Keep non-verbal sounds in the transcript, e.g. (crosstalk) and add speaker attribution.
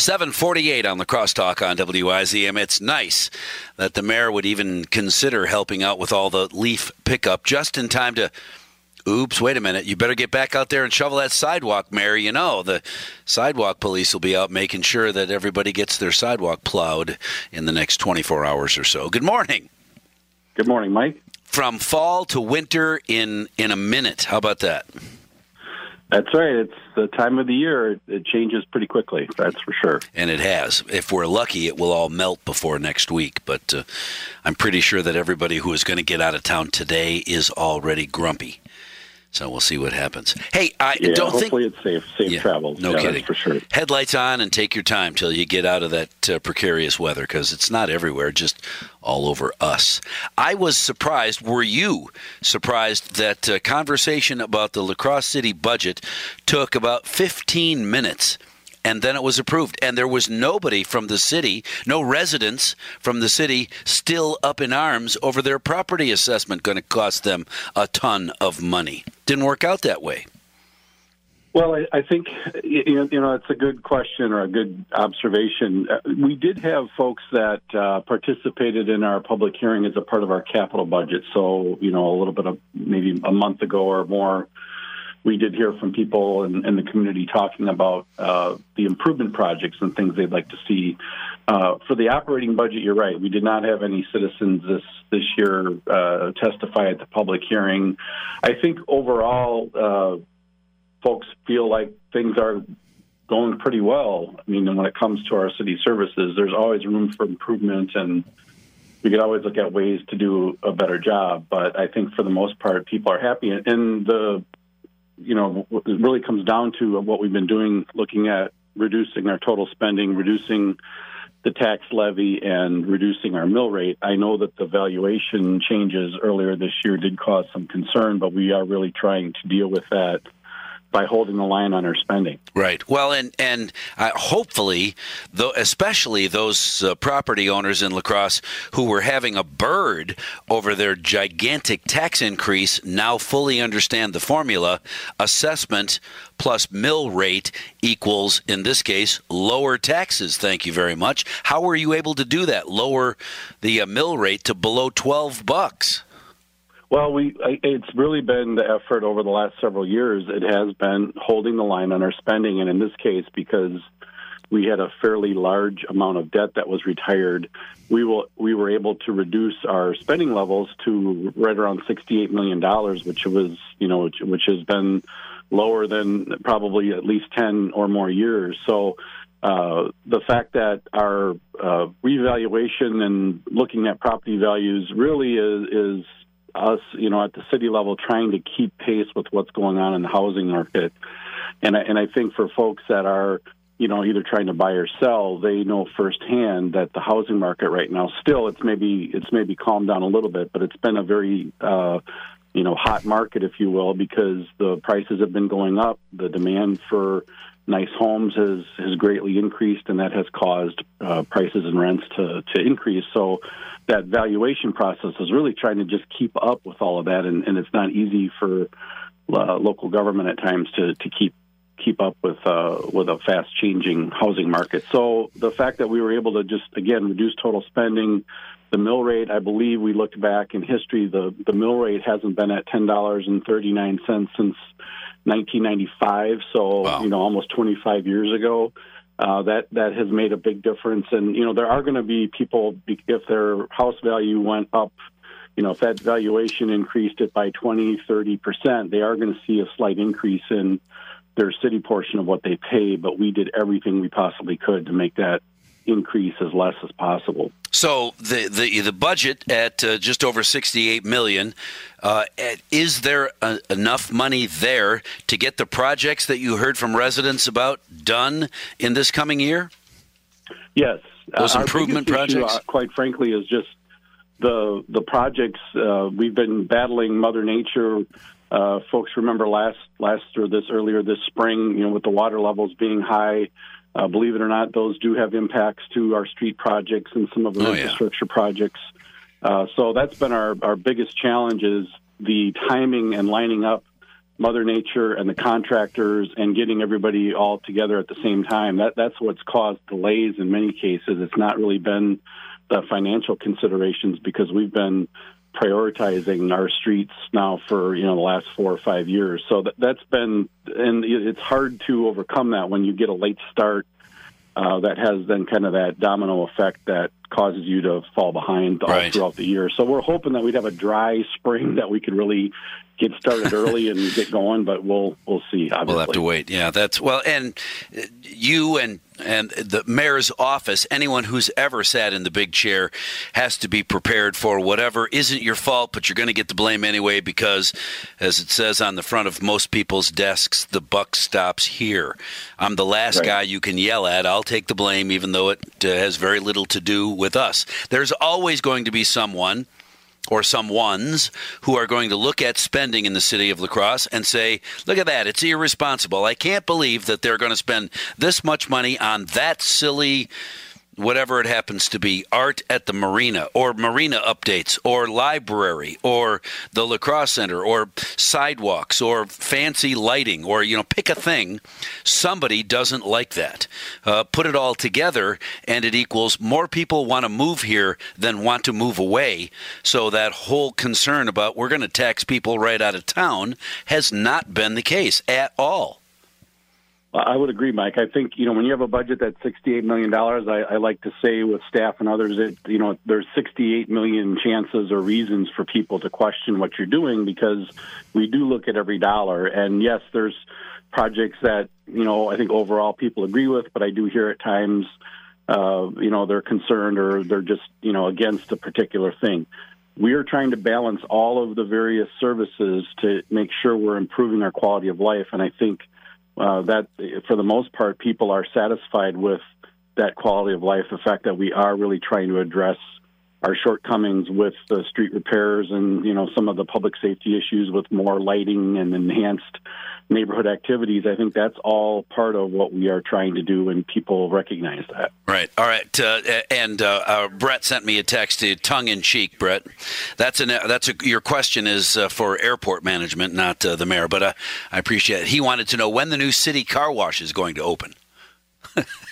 Speaker 1: 748 on the crosstalk on WIZM. It's nice that the mayor would even consider helping out with all the leaf pickup just in time to. Oops, wait a minute. You better get back out there and shovel that sidewalk, Mayor. You know, the sidewalk police will be out making sure that everybody gets their sidewalk plowed in the next 24 hours or so. Good morning.
Speaker 2: Good morning, Mike.
Speaker 1: From fall to winter in in a minute. How about that?
Speaker 2: That's right. It's the time of the year. It changes pretty quickly. That's for sure.
Speaker 1: And it has. If we're lucky, it will all melt before next week. But uh, I'm pretty sure that everybody who is going to get out of town today is already grumpy. So we'll see what happens. Hey, I
Speaker 2: yeah,
Speaker 1: don't
Speaker 2: hopefully
Speaker 1: think.
Speaker 2: it's safe, safe
Speaker 1: Yeah,
Speaker 2: travels.
Speaker 1: no
Speaker 2: Yeah,
Speaker 1: kidding.
Speaker 2: that's for sure.
Speaker 1: Headlights on and take your time till you get out of that uh, precarious weather because it's not everywhere, just all over us. I was surprised. Were you surprised that uh, conversation about the La Crosse City budget took about 15 minutes? And then it was approved. And there was nobody from the city, no residents from the city, still up in arms over their property assessment going to cost them a ton of money. Didn't work out that way.
Speaker 2: Well, I, I think you know, it's a good question or a good observation. Uh, We did have folks that uh, participated in our public hearing as a part of our capital budget. So you know, a little bit of maybe a month ago or more, we did hear from people in, in the community talking about uh, the improvement projects and things they'd like to see. Uh, for the operating budget, you're right. We did not have any citizens this this year uh, testify at the public hearing. I think overall. Uh, folks feel like things are going pretty well. I mean, when it comes to our city services, there's always room for improvement, and we could always look at ways to do a better job. But I think for the most part, people are happy, and the you know it really comes down to what we've been doing, looking at reducing our total spending, reducing the tax levy and reducing our mill rate. I know that the valuation changes earlier this year did cause some concern, but we are really trying to deal with that by holding the line on our spending.
Speaker 1: Right. Well, and and uh, hopefully, though, especially those uh, property owners in La Crosse who were having a bird over their gigantic tax increase, now fully understand the formula: assessment plus mill rate equals, in this case, lower taxes. Thank you very much. How were you able to do that? Lower the uh, mill rate to below twelve bucks.
Speaker 2: Well, we it's really been the effort over the last several years. It has been holding the line on our spending, and in this case, because we had a fairly large amount of debt that was retired, we will we were able to reduce our spending levels to right around sixty eight million dollars, which was you know which, which has been lower than probably at least ten or more years. So. Uh, the fact that our uh, revaluation and looking at property values really is, is us, you know, at the city level trying to keep pace with what's going on in the housing market. And I, and I think for folks that are, you know, either trying to buy or sell, they know firsthand that the housing market right now still it's maybe it's maybe calmed down a little bit, but it's been a very uh, you know hot market, if you will, because the prices have been going up. The demand for nice homes has has greatly increased, and that has caused uh, prices and rents to to increase. So that valuation process is really trying to just keep up with all of that, and, and it's not easy for uh, local government at times to to keep keep up with uh, with a fast changing housing market. So the fact that we were able to just again reduce total spending, the mill rate, I believe we looked back in history, the the mill rate hasn't been at ten dollars and thirty nine cents since 1995. So
Speaker 1: Wow.
Speaker 2: you know almost 25 years ago. Uh, that that has made a big difference, and you know there are going to be people if their house value went up you know, if that valuation increased it by 20, 30 percent, they are going to see a slight increase in their city portion of what they pay. But we did everything we possibly could to make that increase as less as possible.
Speaker 1: So the the the budget at uh, just over sixty eight million. Uh, is there uh enough money there to get the projects that you heard from residents about done in this coming year?
Speaker 2: Yes,
Speaker 1: Those
Speaker 2: our
Speaker 1: improvement
Speaker 2: issue,
Speaker 1: projects?
Speaker 2: uh, quite frankly, is just the the projects. Uh, we've been battling Mother Nature. Uh, folks remember last last or this earlier this spring, you know, with the water levels being high. Uh, believe it or not, those do have impacts to our street projects and some of the
Speaker 1: Oh, yeah.
Speaker 2: infrastructure projects. Uh, so that's been our, our biggest challenge is the timing and lining up Mother Nature and the contractors and getting everybody all together at the same time. That that's what's caused delays in many cases. It's not really been the financial considerations because we've been prioritizing our streets now for you know the last four or five years. So that, that's been and it's hard to overcome that when you get a late start. Uh, that has then kind of that domino effect that causes you to fall behind all right. throughout the year. So we're hoping that we'd have a dry spring that we could really get started early and get going, but we'll we'll see. Obviously.
Speaker 1: We'll have to wait. Yeah, that's well, and you and and the mayor's office, anyone who's ever sat in the big chair has to be prepared for whatever isn't your fault, but you're going to get the blame anyway because, as it says on the front of most people's desks, the buck stops here. I'm the last right. guy you can yell at. I'll take the blame, even though it uh, has very little to do with us. There's always going to be someone or some ones who are going to look at spending in the city of La Crosse and say, look at that, it's irresponsible. I can't believe that they're going to spend this much money on that silly whatever it happens to be, art at the marina, or marina updates, or library, or the La Crosse center, or sidewalks, or fancy lighting, or you know, pick a thing. Somebody doesn't like that. Uh, put it all together, and it equals more people want to move here than want to move away. So that whole concern about we're going to tax people right out of town has not been the case at all.
Speaker 2: I would agree, Mike. I think you know when you have a budget that's sixty-eight million dollars, I, I like to say with staff and others that you know there's sixty-eight million chances or reasons for people to question what you're doing because we do look at every dollar. And yes, there's projects that you know I think overall people agree with, but I do hear at times uh, you know they're concerned or they're just you know against a particular thing. We are trying to balance all of the various services to make sure we're improving our quality of life, and I think uh, that for the most part, people are satisfied with that quality of life. The fact that we are really trying to address our shortcomings with the street repairs and you know some of the public safety issues with more lighting and enhanced neighborhood activities. I think that's all part of what we are trying to do, and people recognize that.
Speaker 1: Right. All right. Uh, and uh, uh, Brett sent me a text, uh, tongue in cheek. Brett, that's an that's a, your question is uh, for airport management, not uh, the mayor. But I appreciate it. He wanted to know when the new city car wash is going to open. (laughs)